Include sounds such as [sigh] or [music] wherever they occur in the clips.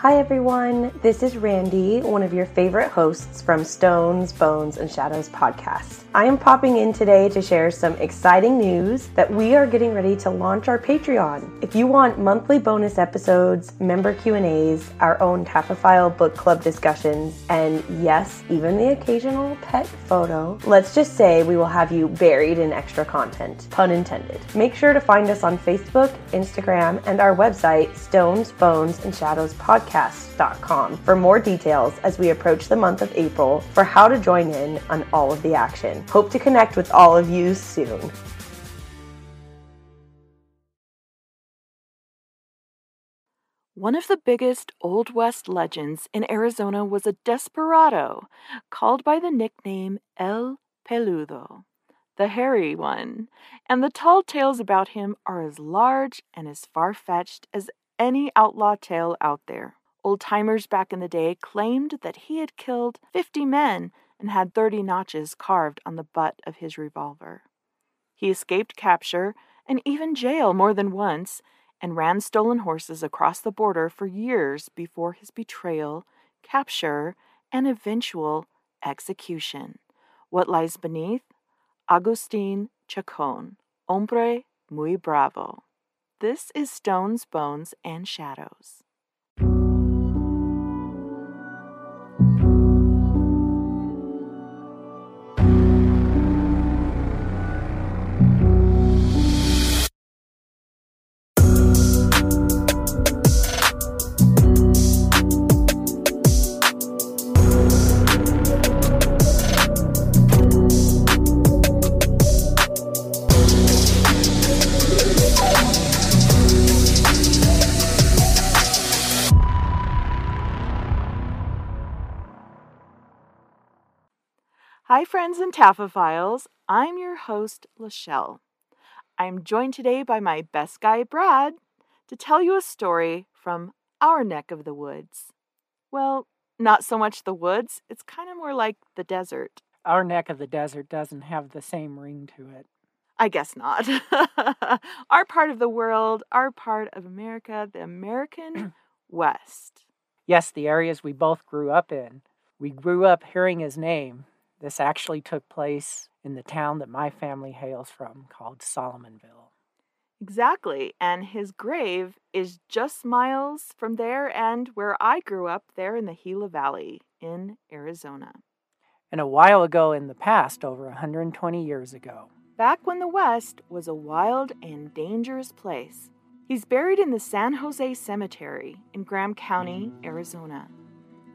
Hi, everyone. This is Randy, one of your favorite hosts from Stones, Bones, and Shadows podcast. I am popping in today to share some exciting news that we are getting ready to launch our Patreon. If you want monthly bonus episodes, member Q&As, our own Taphophile book club discussions, and yes, even the occasional pet photo, let's just say we will have you buried in extra content, pun intended. Make sure to find us on Facebook, Instagram, and our website, Stones, Bones, and Shadows for more details as we approach the month of April for how to join in on all of the action. Hope to connect with all of you soon. One of the biggest Old West legends in Arizona was a desperado called by the nickname El Peludo, the hairy one, and the tall tales about him are as large and as far fetched as any outlaw tale out there. Old timers back in the day claimed that he had killed 50 men and had 30 notches carved on the butt of his revolver. He escaped capture and even jail more than once and ran stolen horses across the border for years before his betrayal, capture, and eventual execution. What lies beneath? Agustin Chacon, hombre muy bravo. This is Stones, Bones, and Shadows. Hi, friends and Taphophiles. I'm your host, Lachelle. I'm joined today by my best guy, Brad, to tell you a story from our neck of the woods. Well, not so much the woods, it's kind of more like the desert. Our neck of the desert doesn't have the same ring to it. I guess not. [laughs] our part of the world, our part of America, the American [clears throat] West. Yes, the areas we both grew up in. We grew up hearing his name, this actually took place in the town that my family hails from, called Solomonville. Exactly. And his grave is just miles from there and where I grew up, there in the Gila Valley in Arizona. And a while ago in the past, over 120 years ago. Back when the West was a wild and dangerous place. He's buried in the San Jose Cemetery in Graham County, mm. Arizona.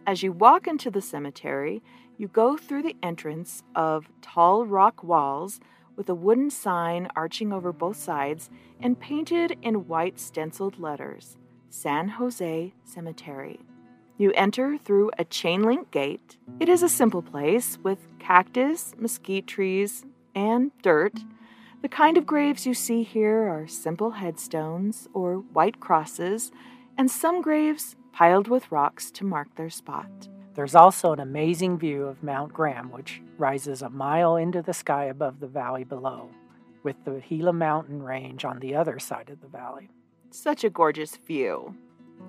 As you walk into the cemetery, you go through the entrance of tall rock walls with a wooden sign arching over both sides and painted in white stenciled letters San Jose Cemetery. You enter through a chain link gate. It is a simple place with cactus, mesquite trees, and dirt. The kind of graves you see here are simple headstones or white crosses, and some graves piled with rocks to mark their spot. There's also an amazing view of Mount Graham, which rises a mile into the sky above the valley below, with the Gila Mountain Range on the other side of the valley. Such a gorgeous view.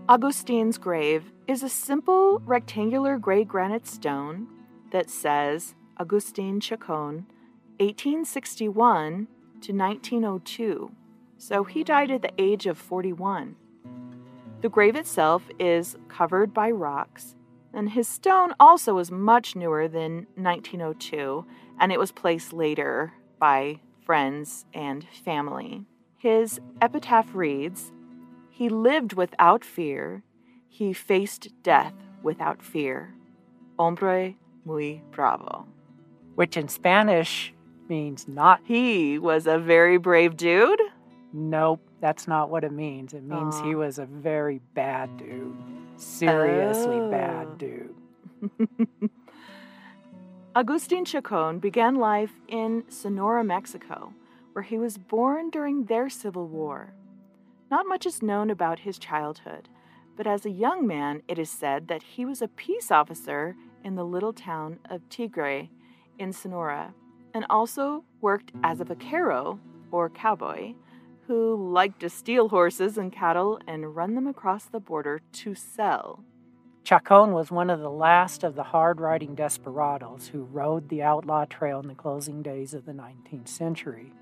Augustin's grave is a simple rectangular gray granite stone that says Agustin Chacon, 1861 to 1902. So he died at the age of 41. The grave itself is covered by rocks and his stone also was much newer than 1902, and it was placed later by friends and family. His epitaph reads He lived without fear, he faced death without fear. Hombre muy bravo. Which in Spanish means not. He was a very brave dude? Nope, that's not what it means. It means he was a very bad dude seriously oh. bad dude. [laughs] Agustin Chacon began life in Sonora, Mexico, where he was born during their civil war. Not much is known about his childhood, but as a young man, it is said that he was a peace officer in the little town of Tigre in Sonora, and also worked as a vaquero, or cowboy, who liked to steal horses and cattle and run them across the border to sell. Chacon was one of the last of the hard riding desperados who rode the outlaw trail in the closing days of the 19th century.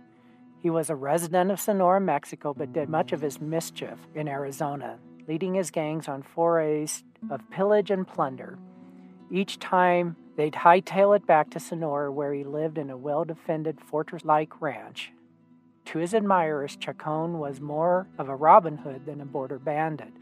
He was a resident of Sonora, Mexico, but did much of his mischief in Arizona, leading his gangs on forays of pillage and plunder. Each time, they'd hightail it back to Sonora, where he lived in a well defended fortress like ranch. To his admirers, Chacon was more of a Robin Hood than a border bandit.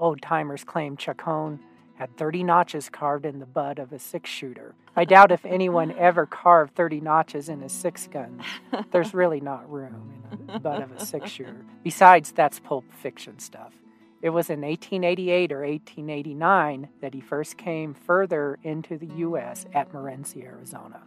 Old timers claim Chacon had 30 notches carved in the butt of a six shooter. I doubt if anyone ever carved 30 notches in a six gun. There's really not room in the butt of a six shooter. Besides, that's pulp fiction stuff. It was in 1888 or 1889 that he first came further into the U.S. at Morenci, Arizona.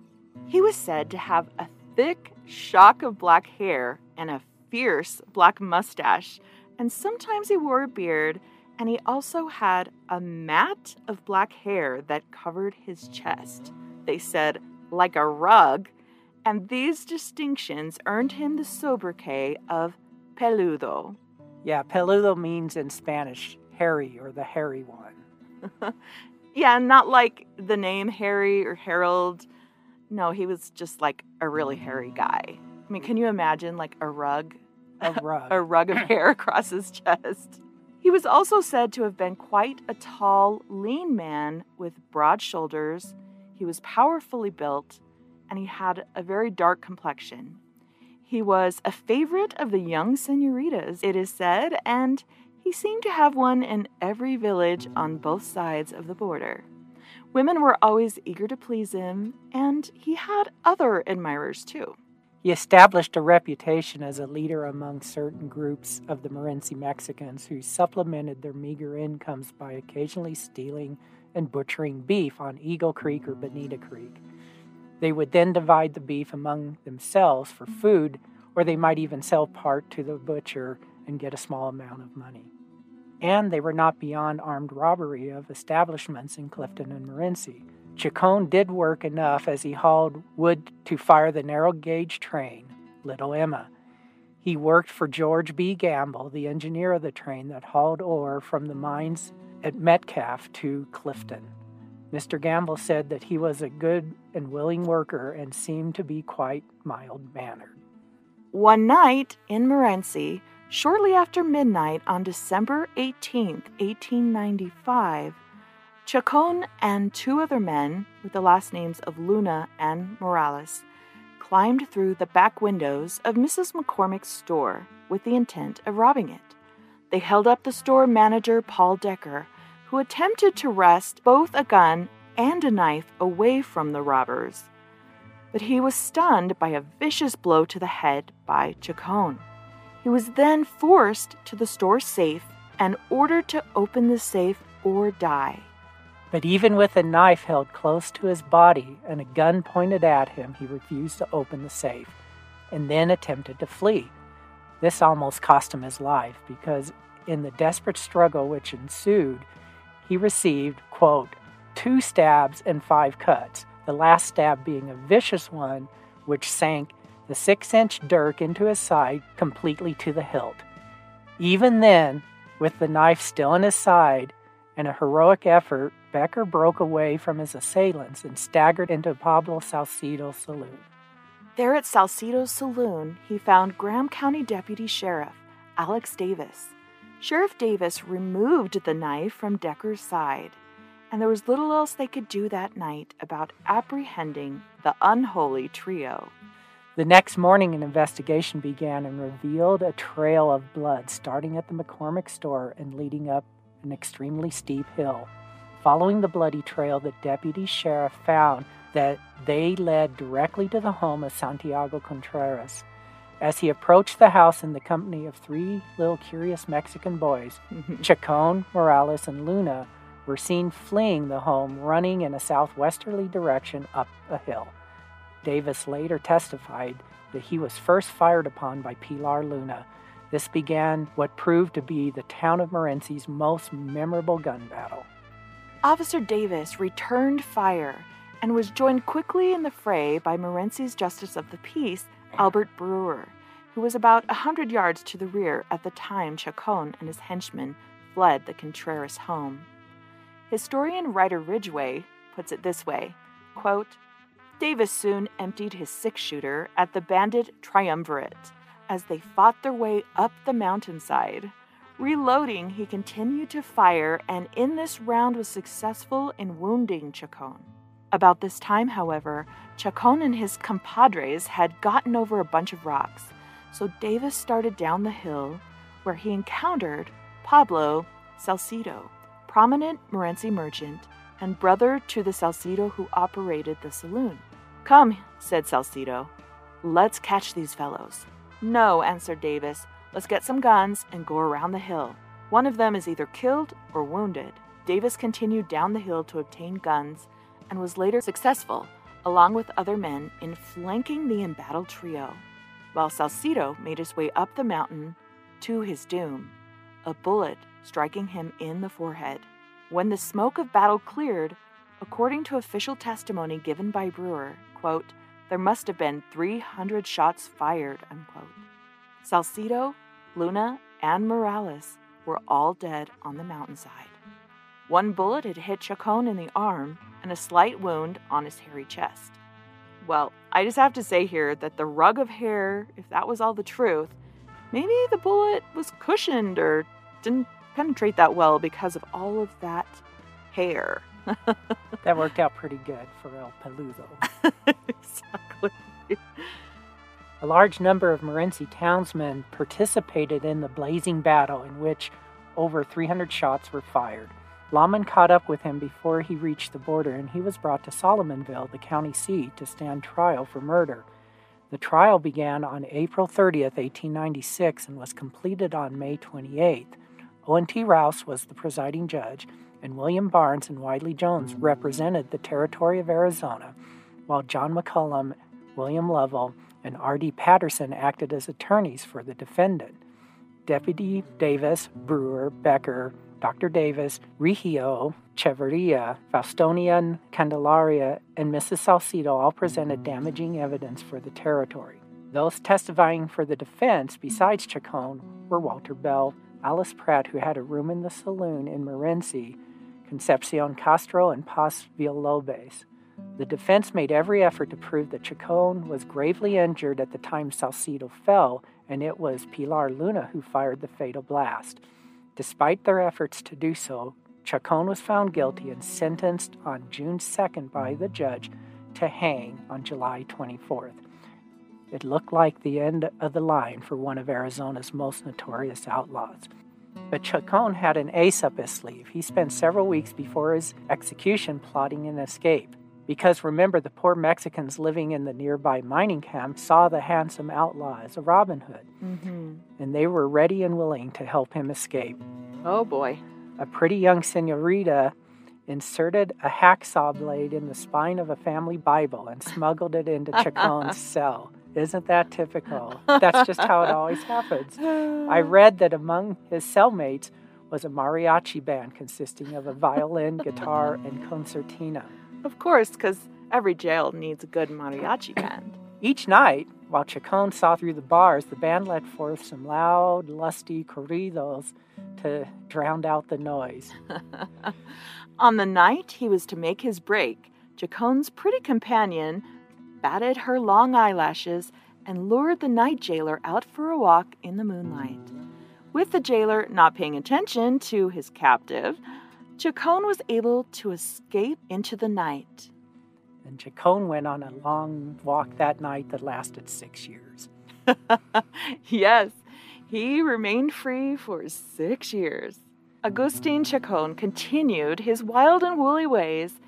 He was said to have a thick shock of black hair and a fierce black mustache, and sometimes he wore a beard and he also had a mat of black hair that covered his chest. They said, like a rug, and these distinctions earned him the sobriquet of peludo. Yeah, peludo means in Spanish hairy or the hairy one. [laughs] yeah, not like the name Harry or Harold. No, he was just like a really hairy guy. I mean, can you imagine like a rug? [laughs] A rug. a rug of hair [laughs] across his chest. He was also said to have been quite a tall, lean man with broad shoulders. He was powerfully built, and he had a very dark complexion. He was a favorite of the young senoritas, it is said, and he seemed to have one in every village on both sides of the border. Women were always eager to please him, and he had other admirers too. He established a reputation as a leader among certain groups of the Morenci Mexicans who supplemented their meager incomes by occasionally stealing and butchering beef on Eagle Creek or Bonita Creek. They would then divide the beef among themselves for food, or they might even sell part to the butcher and get a small amount of money. And they were not beyond armed robbery of establishments in Clifton and Morenci. Chacon did work enough as he hauled wood to fire the narrow gauge train, Little Emma. He worked for George B. Gamble, the engineer of the train that hauled ore from the mines at Metcalf to Clifton. Mr. Gamble said that he was a good and willing worker and seemed to be quite mild mannered. One night in Morenci, shortly after midnight on December 18, 1895, Chacon and two other men, with the last names of Luna and Morales, climbed through the back windows of Mrs. McCormick's store with the intent of robbing it. They held up the store manager, Paul Decker, who attempted to wrest both a gun and a knife away from the robbers. But he was stunned by a vicious blow to the head by Chacon. He was then forced to the store safe and ordered to open the safe or die. But even with a knife held close to his body and a gun pointed at him, he refused to open the safe and then attempted to flee. This almost cost him his life because, in the desperate struggle which ensued, he received, quote, two stabs and five cuts, the last stab being a vicious one which sank the six inch dirk into his side completely to the hilt. Even then, with the knife still in his side and a heroic effort, Becker broke away from his assailants and staggered into Pablo Salcido's saloon. There at Salcido's saloon, he found Graham County Deputy Sheriff Alex Davis. Sheriff Davis removed the knife from Decker's side, and there was little else they could do that night about apprehending the unholy trio. The next morning, an investigation began and revealed a trail of blood starting at the McCormick store and leading up an extremely steep hill. Following the bloody trail, the deputy sheriff found that they led directly to the home of Santiago Contreras. As he approached the house in the company of three little curious Mexican boys, [laughs] Chacon, Morales, and Luna were seen fleeing the home, running in a southwesterly direction up a hill. Davis later testified that he was first fired upon by Pilar Luna. This began what proved to be the town of Morenci's most memorable gun battle. Officer Davis returned fire and was joined quickly in the fray by Morenci's Justice of the Peace, Albert Brewer, who was about a hundred yards to the rear at the time Chacon and his henchmen fled the Contreras home. Historian Ryder Ridgway puts it this way quote, Davis soon emptied his six shooter at the bandit triumvirate as they fought their way up the mountainside. Reloading, he continued to fire and in this round was successful in wounding Chacon. About this time, however, Chacon and his compadres had gotten over a bunch of rocks, so Davis started down the hill where he encountered Pablo Salcido, prominent Morenci merchant and brother to the Salcido who operated the saloon. Come, said Salcido. let's catch these fellows. No, answered Davis, let's get some guns and go around the hill. One of them is either killed or wounded. Davis continued down the hill to obtain guns and was later successful, along with other men, in flanking the embattled trio, while Salcido made his way up the mountain to his doom, a bullet striking him in the forehead. When the smoke of battle cleared, according to official testimony given by Brewer, quote, there must have been 300 shots fired, unquote. Salcido, Luna, and Morales were all dead on the mountainside. One bullet had hit Chacon in the arm and a slight wound on his hairy chest. Well, I just have to say here that the rug of hair, if that was all the truth, maybe the bullet was cushioned or didn't penetrate that well because of all of that hair. [laughs] that worked out pretty good for El Peludo. [laughs] exactly. A large number of Morenci townsmen participated in the blazing battle in which over 300 shots were fired. Lawman caught up with him before he reached the border, and he was brought to Solomonville, the county seat, to stand trial for murder. The trial began on April 30th, 1896, and was completed on May 28th. Owen T. Rouse was the presiding judge, and William Barnes and Wiley Jones represented the territory of Arizona, while John McCullum, William Lovell, and R.D. Patterson acted as attorneys for the defendant. Deputy Davis, Brewer, Becker, Dr. Davis, Rigio, Cheverria, Faustonian, Candelaria, and Mrs. Salcido all presented damaging evidence for the territory. Those testifying for the defense, besides Chacon, were Walter Bell, Alice Pratt, who had a room in the saloon in Morenci, Concepcion Castro, and Paz Villalobos. The defense made every effort to prove that Chacon was gravely injured at the time Salcido fell, and it was Pilar Luna who fired the fatal blast. Despite their efforts to do so, Chacon was found guilty and sentenced on June 2nd by the judge to hang on July 24th. It looked like the end of the line for one of Arizona's most notorious outlaws. But Chacon had an ace up his sleeve. He spent several weeks before his execution plotting an escape. Because remember, the poor Mexicans living in the nearby mining camp saw the handsome outlaw as a Robin Hood, mm-hmm. and they were ready and willing to help him escape. Oh boy. A pretty young senorita inserted a hacksaw blade in the spine of a family Bible and smuggled it into [laughs] Chacon's cell. Isn't that typical? That's just how it always [laughs] happens. I read that among his cellmates was a mariachi band consisting of a violin, guitar, and concertina. Of course, because every jail needs a good mariachi band. Each night, while Chacon saw through the bars, the band let forth some loud, lusty corridos to drown out the noise. [laughs] On the night he was to make his break, Chacon's pretty companion batted her long eyelashes and lured the night jailer out for a walk in the moonlight. With the jailer not paying attention to his captive, Chacon was able to escape into the night. And Chacon went on a long walk that night that lasted six years. [laughs] yes, he remained free for six years. Agustin Chacon continued his wild and woolly ways,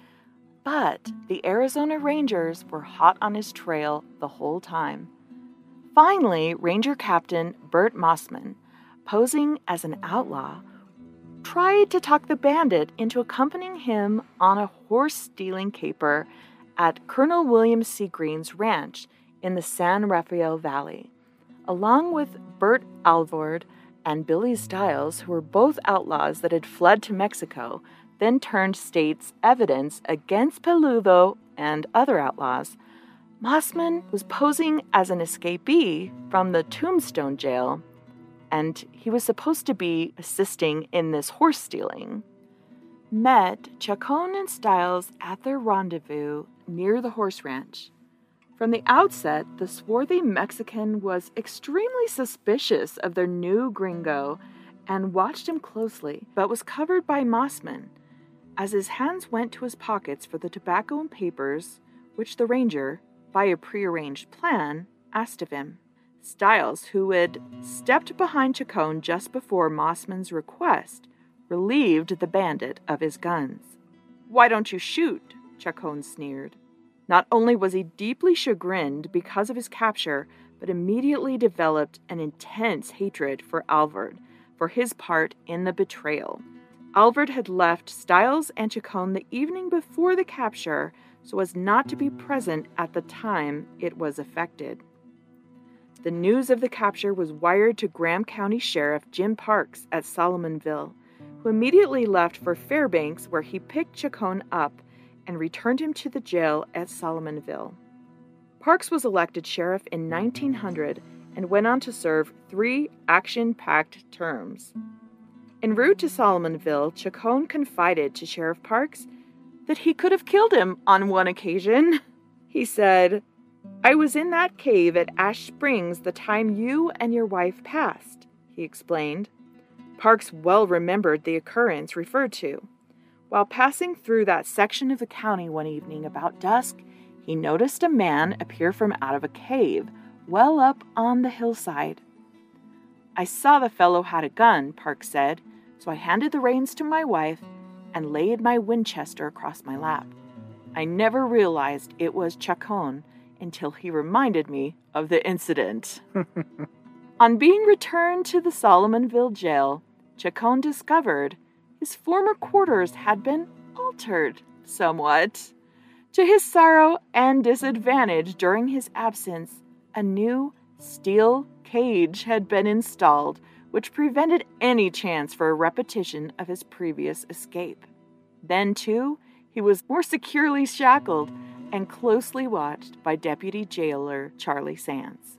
but the Arizona Rangers were hot on his trail the whole time. Finally, Ranger Captain Burt Mossman, posing as an outlaw, tried to talk the bandit into accompanying him on a horse stealing caper at Colonel William C. Greene's ranch in the San Rafael Valley, along with Burt Alvord and Billy Stiles, who were both outlaws that had fled to Mexico, then turned state's evidence against Peludo and other outlaws. Mossman was posing as an escapee from the Tombstone jail, and he was supposed to be assisting in this horse stealing. Met Chacon and Stiles at their rendezvous near the horse ranch. From the outset, the swarthy Mexican was extremely suspicious of their new gringo and watched him closely, but was covered by Mossman. As his hands went to his pockets for the tobacco and papers, which the ranger, by a prearranged plan, asked of him. Stiles, who had stepped behind Chacon just before Mossman's request, relieved the bandit of his guns. Why don't you shoot? Chacon sneered. Not only was he deeply chagrined because of his capture, but immediately developed an intense hatred for Alvord for his part in the betrayal. Alvord had left Stiles and Chacon the evening before the capture so as not to be present at the time it was effected. The news of the capture was wired to Graham County Sheriff Jim Parks at Solomonville, who immediately left for Fairbanks, where he picked Chacon up and returned him to the jail at Solomonville. Parks was elected sheriff in 1900 and went on to serve three action packed terms. En route to Solomonville, Chacon confided to Sheriff Parks that he could have killed him on one occasion. [laughs] He said, I was in that cave at Ash Springs the time you and your wife passed, he explained. Parks well remembered the occurrence referred to. While passing through that section of the county one evening about dusk, he noticed a man appear from out of a cave well up on the hillside. I saw the fellow had a gun, Parks said, so I handed the reins to my wife and laid my Winchester across my lap. I never realized it was Chacon until he reminded me of the incident. [laughs] On being returned to the Solomonville jail, Chacon discovered his former quarters had been altered somewhat. To his sorrow and disadvantage during his absence, a new steel cage had been installed, which prevented any chance for a repetition of his previous escape. Then, too, he was more securely shackled and closely watched by Deputy Jailer Charlie Sands.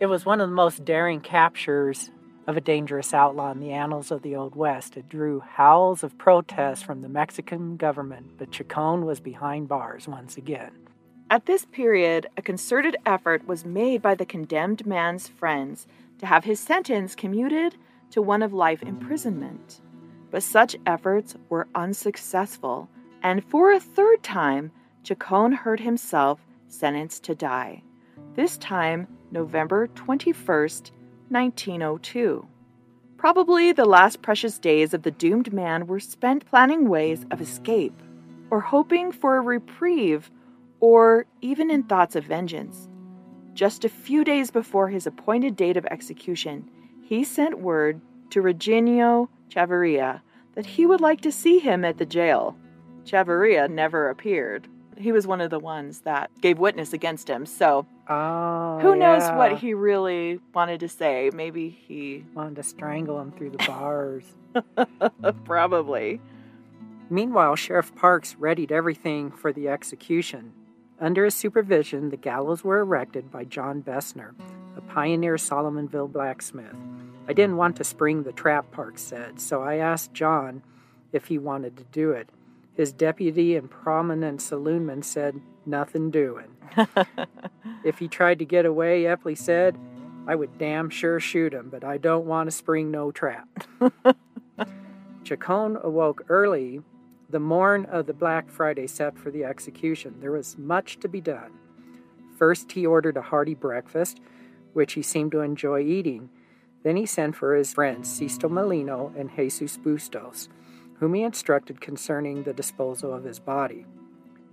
It was one of the most daring captures of a dangerous outlaw in the annals of the Old West. It drew howls of protest from the Mexican government, but Chacon was behind bars once again. At this period, a concerted effort was made by the condemned man's friends to have his sentence commuted to one of life imprisonment. But such efforts were unsuccessful, and for a third time, Chacon heard himself sentenced to die. This time, November 21st, 1902. Probably the last precious days of the doomed man were spent planning ways of escape, or hoping for a reprieve, or even in thoughts of vengeance. Just a few days before his appointed date of execution, he sent word to Reginio Chavarria that he would like to see him at the jail. Chavarria never appeared he was one of the ones that gave witness against him. So oh, who knows yeah. what he really wanted to say? Maybe he wanted to strangle him through the bars. [laughs] Probably. Meanwhile, Sheriff Parks readied everything for the execution. Under his supervision, the gallows were erected by John Bessner, a pioneer Solomonville blacksmith. I didn't want to spring the trap, Park said, so I asked John if he wanted to do it. His deputy and prominent saloonman said, Nothing doing. [laughs] if he tried to get away, Epley said, I would damn sure shoot him, but I don't want to spring no trap. [laughs] Chacon awoke early the morn of the Black Friday set for the execution. There was much to be done. First, he ordered a hearty breakfast, which he seemed to enjoy eating. Then he sent for his friends, Sisto Molino and Jesus Bustos whom he instructed concerning the disposal of his body.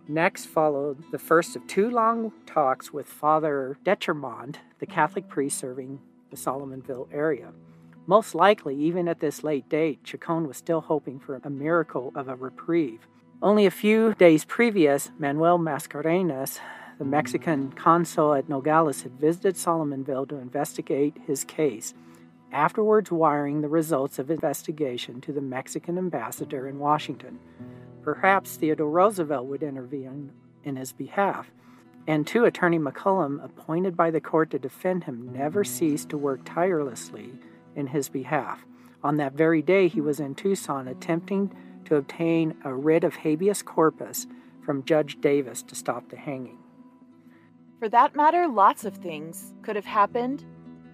Next followed the first of two long talks with Father Detremont, the Catholic priest serving the Solomonville area. Most likely, even at this late date, Chacon was still hoping for a miracle of a reprieve. Only a few days previous, Manuel Mascarenas, the Mexican consul at Nogales, had visited Solomonville to investigate his case afterwards wiring the results of investigation to the Mexican ambassador in Washington. Perhaps Theodore Roosevelt would intervene in his behalf. and two, Attorney McCullum, appointed by the court to defend him, never ceased to work tirelessly in his behalf. On that very day, he was in Tucson attempting to obtain a writ of habeas corpus from Judge Davis to stop the hanging. For that matter, lots of things could have happened,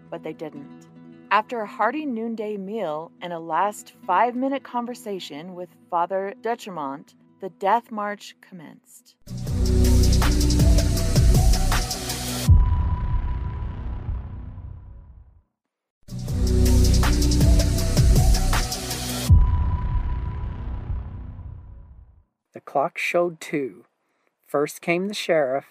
but they didn't. After a hearty noonday meal and a last five minute conversation with Father Detremont, the death march commenced. The clock showed two. First came the sheriff,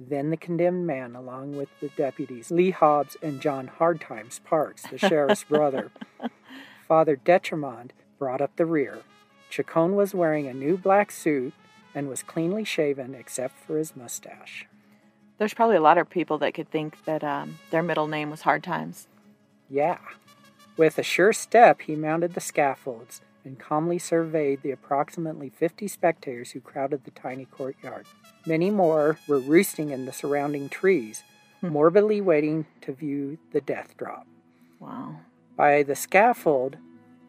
then the condemned man, along with the deputies, Lee Hobbs and John Hardtimes Parks, the sheriff's brother. [laughs] Father Detremont brought up the rear. Chacon was wearing a new black suit and was cleanly shaven except for his mustache. There's probably a lot of people that could think that um, their middle name was Hard Times. Yeah. With a sure step, he mounted the scaffolds and calmly surveyed the approximately 50 spectators who crowded the tiny courtyard. Many more were roosting in the surrounding trees, hmm. morbidly waiting to view the death drop. Wow. By the scaffold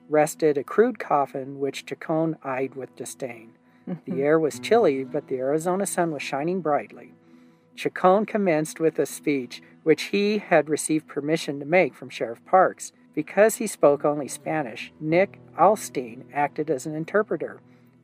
rested a crude coffin which Chacon eyed with disdain. the air was chilly, but the Arizona sun was shining brightly. Chacon commenced with a speech which he had received permission to make from Sheriff Parks. Because he spoke only Spanish, Nick Alstein acted as an interpreter.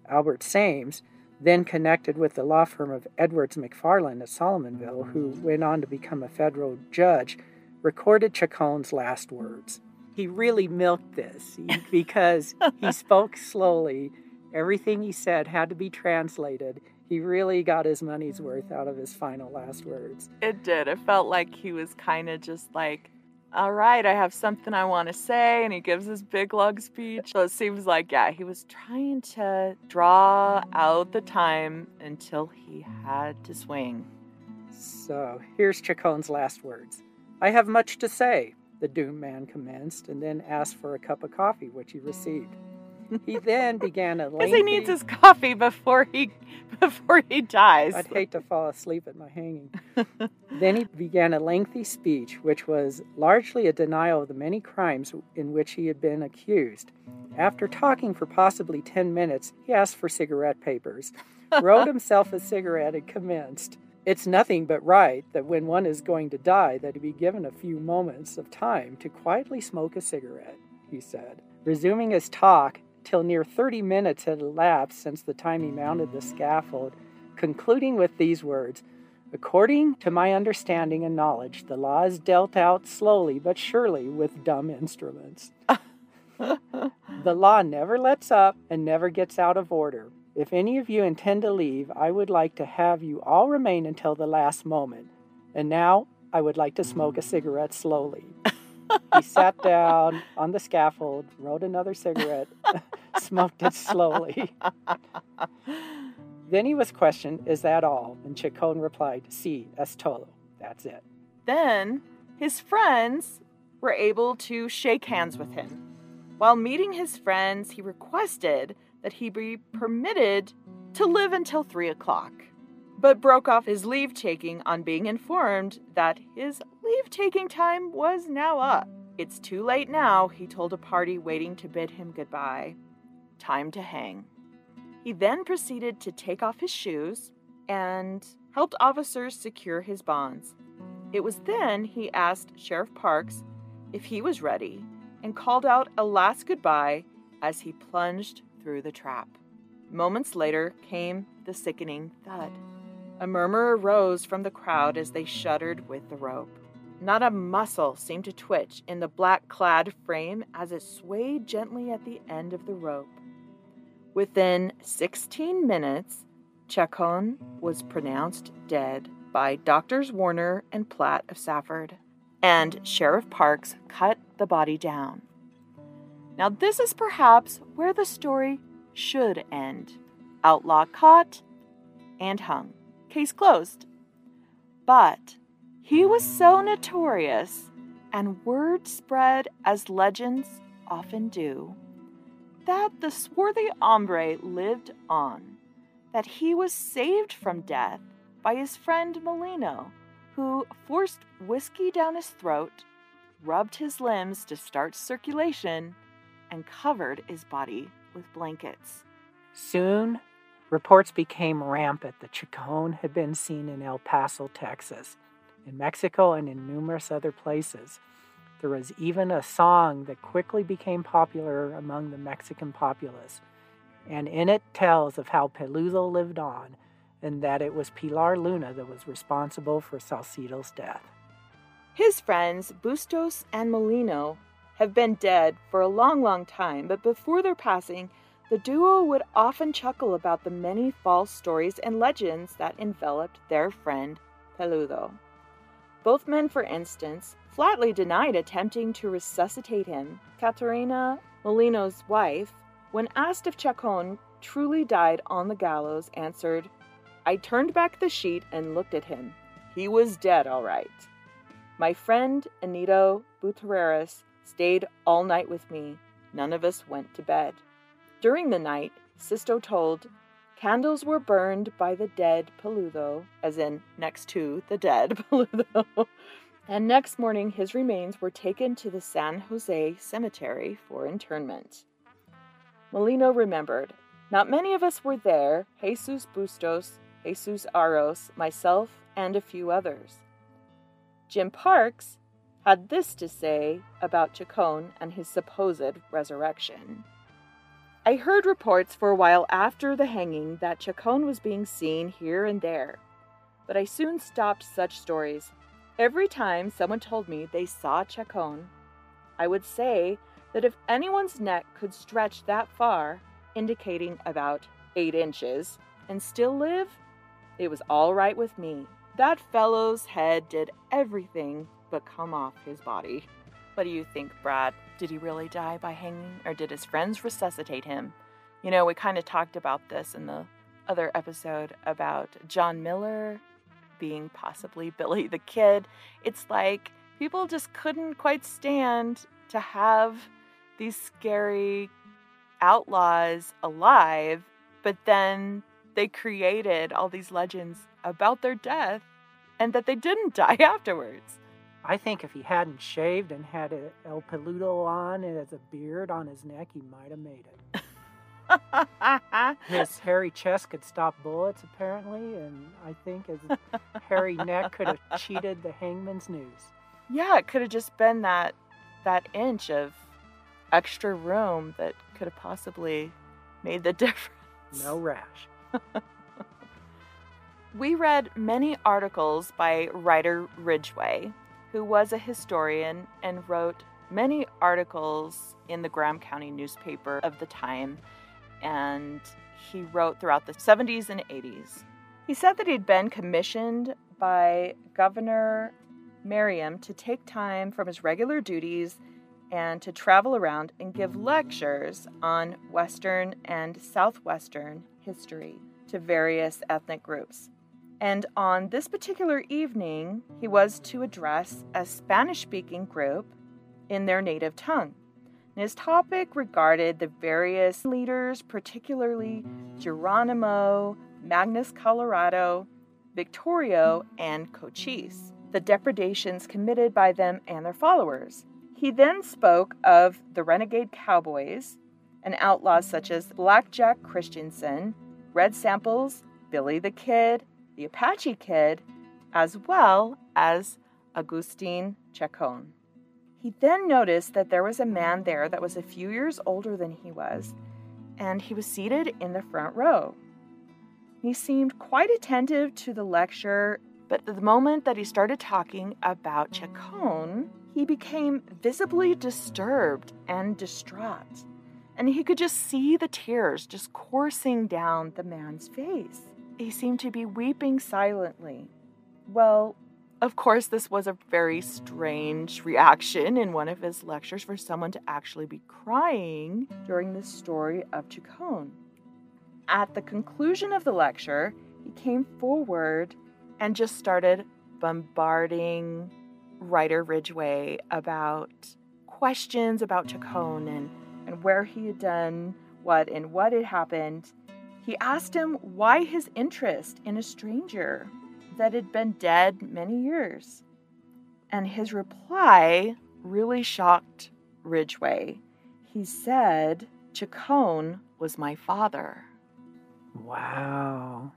Albert Sames, then connected with the law firm of Edwards McFarland at Solomonville, who went on to become a federal judge, recorded Chacon's last words. He really milked this [laughs] because he [laughs] spoke slowly. Everything he said had to be translated. He really got his money's worth out of his final last words. It did. It felt like he was kind of just like all right, I have something I want to say. And he gives his big lug speech. So it seems like, yeah, he was trying to draw out the time until he had to swing. So here's Chacon's last words I have much to say, the doomed man commenced, and then asked for a cup of coffee, which he received. He then began a [laughs] lengthy. Because he needs his coffee before he [laughs] before he dies. I'd hate to fall asleep at my hanging. [laughs] then he began a lengthy speech, which was largely a denial of the many crimes in which he had been accused. After talking for possibly ten minutes, he asked for cigarette papers, wrote [laughs] himself a cigarette, and commenced. It's nothing but right that when one is going to die, that he be given a few moments of time to quietly smoke a cigarette, he said. Resuming his talk, till near 30 minutes had elapsed since the time he mounted the scaffold, concluding with these words According to my understanding and knowledge, the law is dealt out slowly but surely with dumb instruments. [laughs] the law never lets up and never gets out of order. If any of you intend to leave, I would like to have you all remain until the last moment. And now I would like to smoke a cigarette slowly [laughs] he sat down on the scaffold, wrote another cigarette, [laughs] smoked it slowly. then he was questioned, Is that all? And Chacon replied, Si, es todo. That's it. Then his friends were able to shake hands with him. While meeting his friends, he requested that he be permitted to live until three o'clock, but broke off his leave taking on being informed that his leave taking time was now up. It's too late now, he told a party waiting to bid him goodbye. Time to hang. He then proceeded to take off his shoes and helped officers secure his bonds. It was then he asked Sheriff Parks if he was ready and called out a last goodbye as he plunged through the trap. Moments later came the sickening thud. A murmur arose from the crowd as they shuddered with the rope. Not a muscle seemed to twitch in the black clad frame as it swayed gently at the end of the rope. Within 16 minutes, Chacon was pronounced dead by Doctors Warner and Platt of Safford, and Sheriff Parks cut the body down. Now, this is perhaps where the story should end. Outlaw caught and hung. Case closed. But he was so notorious, and word spread as legends often do, that the swarthy hombre lived on, that he was saved from death by his friend Molino, who forced whiskey down his throat, rubbed his limbs to start circulation, and covered his body with blankets. Soon, reports became rampant that Chacon had been seen in El Paso, Texas, in Mexico, and in numerous other places. There was even a song that quickly became popular among the Mexican populace, and in it tells of how Peludo lived on and that it was Pilar Luna that was responsible for Salcido's death. His friends, Bustos and Molino, have been dead for a long, long time, but before their passing, the duo would often chuckle about the many false stories and legends that enveloped their friend Peludo. Both men, for instance, flatly denied attempting to resuscitate him. Catarina, Molino's wife, when asked if Chacon truly died on the gallows, answered, I turned back the sheet and looked at him. He was dead, all right. My friend Anito Butarreras stayed all night with me. None of us went to bed. During the night, Sisto told, candles were burned by the dead Peludo, as in next to the dead [laughs] Peludo. and next morning, his remains were taken to the San Jose Cemetery for internment. Molino remembered, not many of us were there, Jesus Bustos, Jesus Aros, myself, and a few others. Jim Parks had this to say about Chacon and his supposed resurrection. I heard reports for a while after the hanging that Chacon was being seen here and there, but I soon stopped such stories. Every time someone told me they saw Chacon, I would say that if anyone's neck could stretch that far, indicating about eight inches, and still live, it was all right with me. That fellow's head did everything but come off his body. What do you think, Brad? Did he really die by hanging, or did his friends resuscitate him? You know, we kind of talked about this in the other episode about John Miller being possibly [laughs] Billy the Kid. It's like people just couldn't quite stand to have these scary outlaws alive, but then they created all these legends about their death and that they didn't [laughs] die afterwards. I think if he hadn't shaved and had a El Peludo on as a beard on his neck, he might have made it. his [laughs] hairy chest could stop bullets, apparently, and I think his [laughs] hairy neck could have cheated the hangman's news. Yeah, it could have just been that that inch of extra room that could have possibly made the [laughs] difference. No rash. we read many articles by Ryder Ridgway, who was a historian and wrote many articles in the Graham County newspaper of the time, and he wrote throughout the 70s and 80s. He said that he'd been commissioned by Governor Merriam to take time from his regular duties and to travel around and give lectures on Western and Southwestern history to various ethnic groups. And on this particular evening, he was to address a Spanish speaking group in their native tongue. And his topic regarded the various leaders, particularly Geronimo, Magnus Colorado, Victorio, and Cochise, the depredations committed by them and their followers. He then spoke of the renegade cowboys and outlaws such as Blackjack Christensen, Red Samples, Billy the Kid, the Apache Kid, as well as Agustin Chacon. He then noticed that there was a man there that was a few years older than he was, and he was seated in the front row. He seemed quite attentive to the lecture, but the moment that he started talking about Chacon, he became visibly disturbed and distraught, and he could just see the tears just coursing down the man's face. He seemed to be weeping silently. Well, of course, this was a very strange reaction in one of his lectures for someone to actually be crying during the story of Chacon. At the conclusion of the lecture, he came forward and just started bombarding Ryder Ridgway about questions about Chacon and, and where he had done what and what had happened. He asked him why his interest in a stranger. that had been dead many years. And his reply really shocked Ridgway. He said, Chacon was my father. Wow.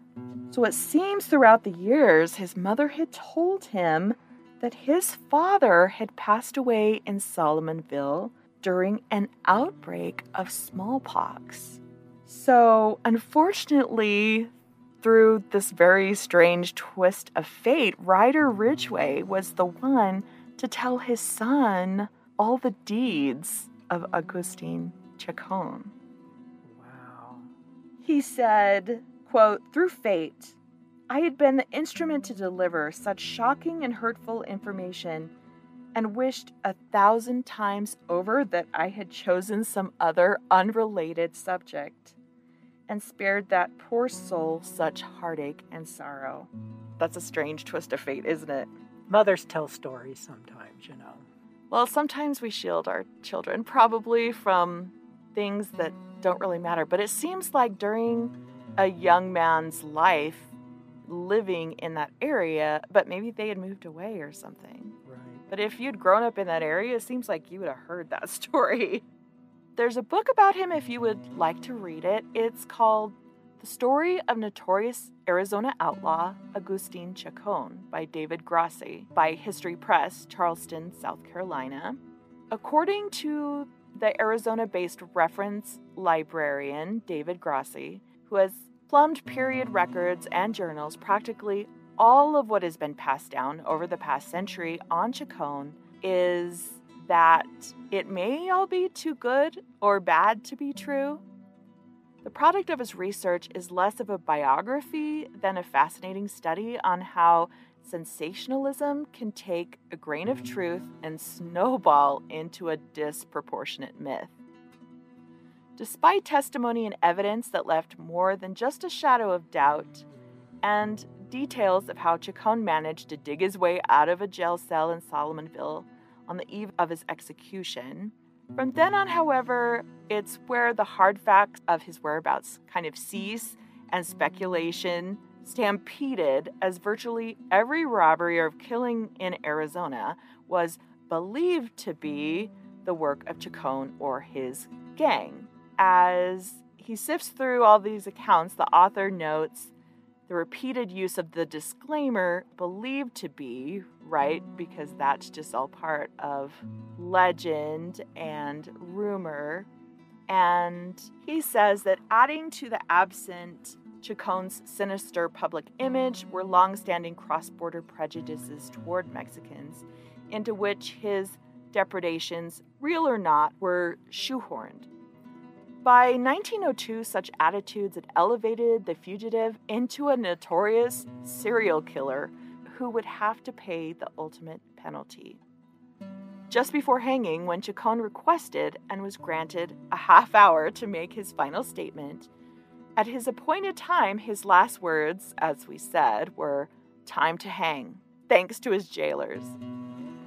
So it seems throughout the years his mother had told him that his father had passed away in Solomonville during an outbreak of smallpox. So, unfortunately, through this very strange twist of fate, Ryder Ridgway was the one to tell his son all the deeds of Augustine Chacon. Wow. He said, quote, through fate, I had been the instrument to deliver such shocking and hurtful information and wished a thousand times over that I had chosen some other unrelated subject and spared that poor soul such heartache and sorrow. That's a strange twist of fate, isn't it? Mothers tell stories sometimes, you know. Well, sometimes we shield our children, probably from things that don't really matter. But it seems like during a young man's life, living in that area, but maybe they had moved away or something. Right. But if you'd grown up in that area, it seems like you would have heard that [laughs] story. There's a book about him if you would like to read it. It's called The Story of Notorious Arizona Outlaw Agustin Chacon by David Grassi by History Press, Charleston, South Carolina. According to the Arizona based reference librarian David Grassi, who has plumbed period records and journals, practically all of what has been passed down over the past century on Chacon is that it may all be too good or bad to be true. The product of his research is less of a biography than a fascinating study on how sensationalism can take a grain of truth and snowball into a disproportionate myth. Despite testimony and evidence that left more than just a shadow of doubt, and details of how Chacon managed to dig his way out of a jail cell in Solomonville on the eve of his execution. From then on, however, it's where the hard facts of his whereabouts kind of cease and speculation stampeded as virtually every robbery or killing in Arizona was believed to be the work of Chacon or his gang. As he sifts through all these accounts, the author notes the repeated use of the disclaimer believed to be right because that's just all part of legend and rumor. And he says that adding to the absent Chacon's sinister public image were long-standing cross-border prejudices toward Mexicans, into which his depredations, real or not, were shoehorned. By 1902, such attitudes had elevated the fugitive into a notorious serial killer who would have to pay the ultimate penalty. Just before hanging, when Chacon requested and was granted a half hour to make his final statement, at his appointed time, his last words, as we said, were time to hang, thanks to his jailers.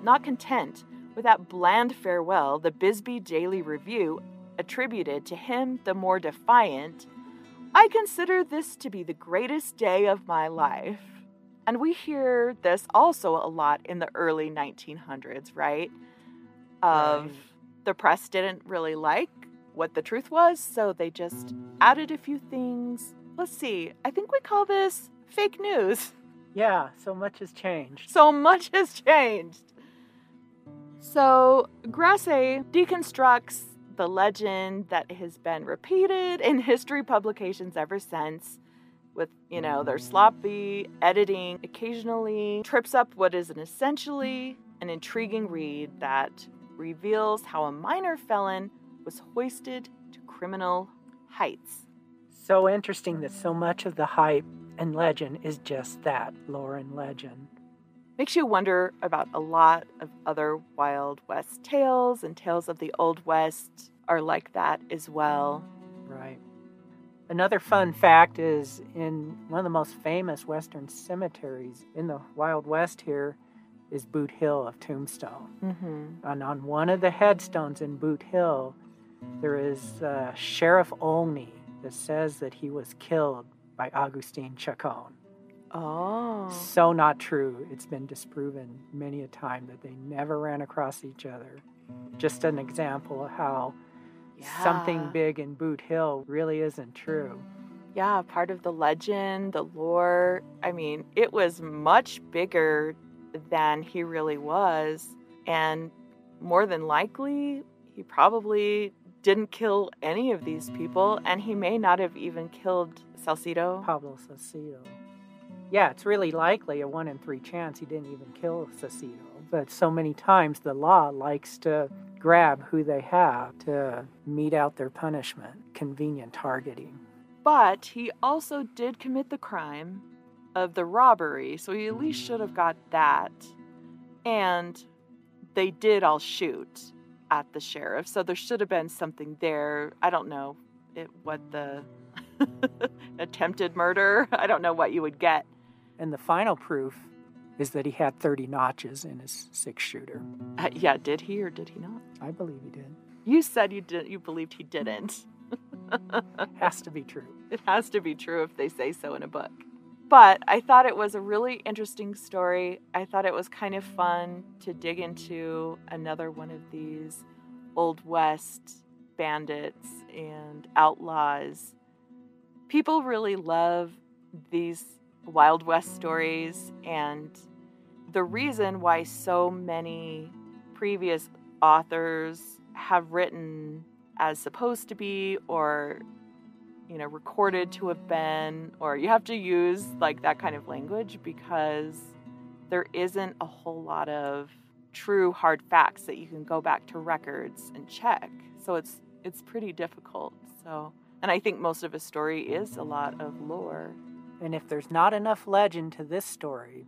Not content with that bland farewell, the Bisbee Daily Review attributed to him the more defiant, I consider this to be the greatest day of my life. And we hear this also a lot in the early 1900s, right? Of Right. the press didn't really like what the truth was, so they just added a few things. Let's see, I think we call this fake news. Yeah, so much has changed. So much has changed. So, Grassi deconstructs the legend that has been repeated in history publications ever since with, you know, their sloppy editing, occasionally trips up what is an essentially an intriguing read that reveals how a minor felon was hoisted to criminal heights. So interesting that so much of the hype and legend is just that lore and legend. makes you wonder about a lot of other Wild West tales, and tales of the Old West are like that as well. Right. Another fun fact is in one of the most famous Western cemeteries in the Wild West here is Boot Hill of Tombstone. Mm-hmm. And on one of the headstones in Boot Hill, there is uh, Sheriff Olney that says that he was killed by Augustine Chacon. Oh. So not true. It's been disproven many a time that they never ran across each other. Just an example of how Yeah. something big in Boot Hill really isn't true. Yeah, part of the legend, the lore. I mean, it was much bigger than he really was. And more than likely, he probably didn't kill any of these people. And he may not have even killed Salcido. Pablo Salcido. Yeah, it's really likely a one in three chance he didn't even kill Salcido. But so many times the law likes to grab who they have to mete out their punishment. Convenient targeting. But he also did commit the crime of the robbery. So he at least should have got that. And they did all shoot at the sheriff. So there should have been something there. I don't know it, what the [laughs] attempted murder. [laughs] I don't know what you would get. And the final proof is that he had 30 notches in his six shooter. Uh, yeah, did he or did he not? I believe he did. You said you did. You believed he didn't. [laughs] Has to be true. It has to be true if they say so in a book. But I thought it was a really interesting story. I thought it was kind of fun to dig into another one of these Old West bandits and outlaws. People really love these Wild West stories, and the reason why so many previous authors have written as supposed to be or you know recorded to have been or you have to use like that kind of language because there isn't a whole lot of true hard facts that you can go back to records and check. So it's it's pretty difficult. So and i think most of a story is a lot of lore And if there's not enough legend to this story,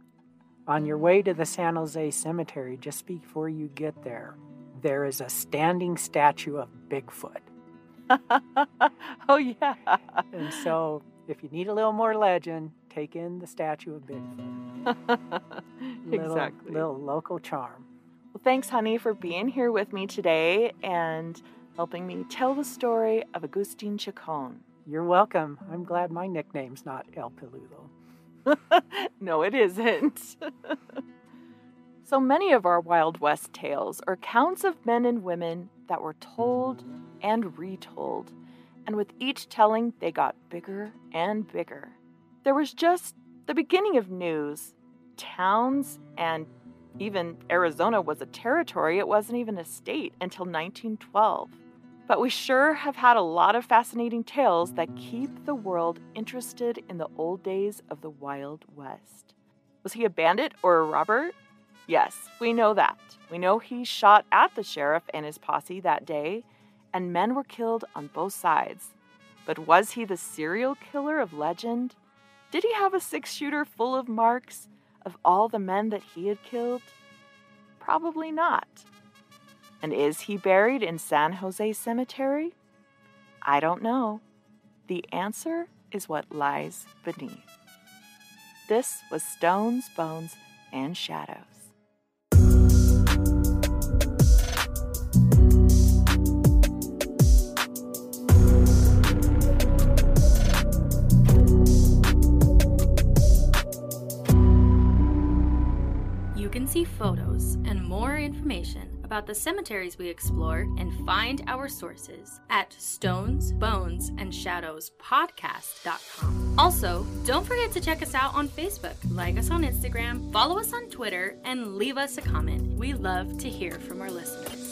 on your way to the San Jose Cemetery, just before you get there, there is a standing statue of Bigfoot. [laughs] oh yeah And so, if you need a little more legend, take in the statue of Bigfoot. [laughs] Little, exactly Little local charm. Well, thanks, honey, for being here with me today and helping me tell the story of Agustin Chacon. You're welcome. I'm glad my nickname's not El Peludo. [laughs] no, it isn't. [laughs] so many of our Wild West tales are accounts of men and women that were told and retold, and with each telling, they got bigger and bigger. There was just the beginning of news. Towns and even Arizona was a territory, it wasn't even a state until 1912. But we sure have had a lot of fascinating tales that keep the world interested in the old days of the Wild West. Was he a bandit or a robber? Yes, we know that. We know he shot at the sheriff and his posse that day, and men were killed on both sides. But was he the serial killer of legend? Did he have a six shooter full of marks of all the men that he had killed? Probably not. And is he buried in San Jose Cemetery? I don't know. The answer is what lies beneath. This was Stones, Bones, and Shadows. You can see photos and more information about the cemeteries we explore and find our sources at stones, bones, and shadows podcast.com. Also, don't forget to check us out on Facebook, like us on Instagram, follow us on Twitter, and leave us a comment. We love to hear from our listeners.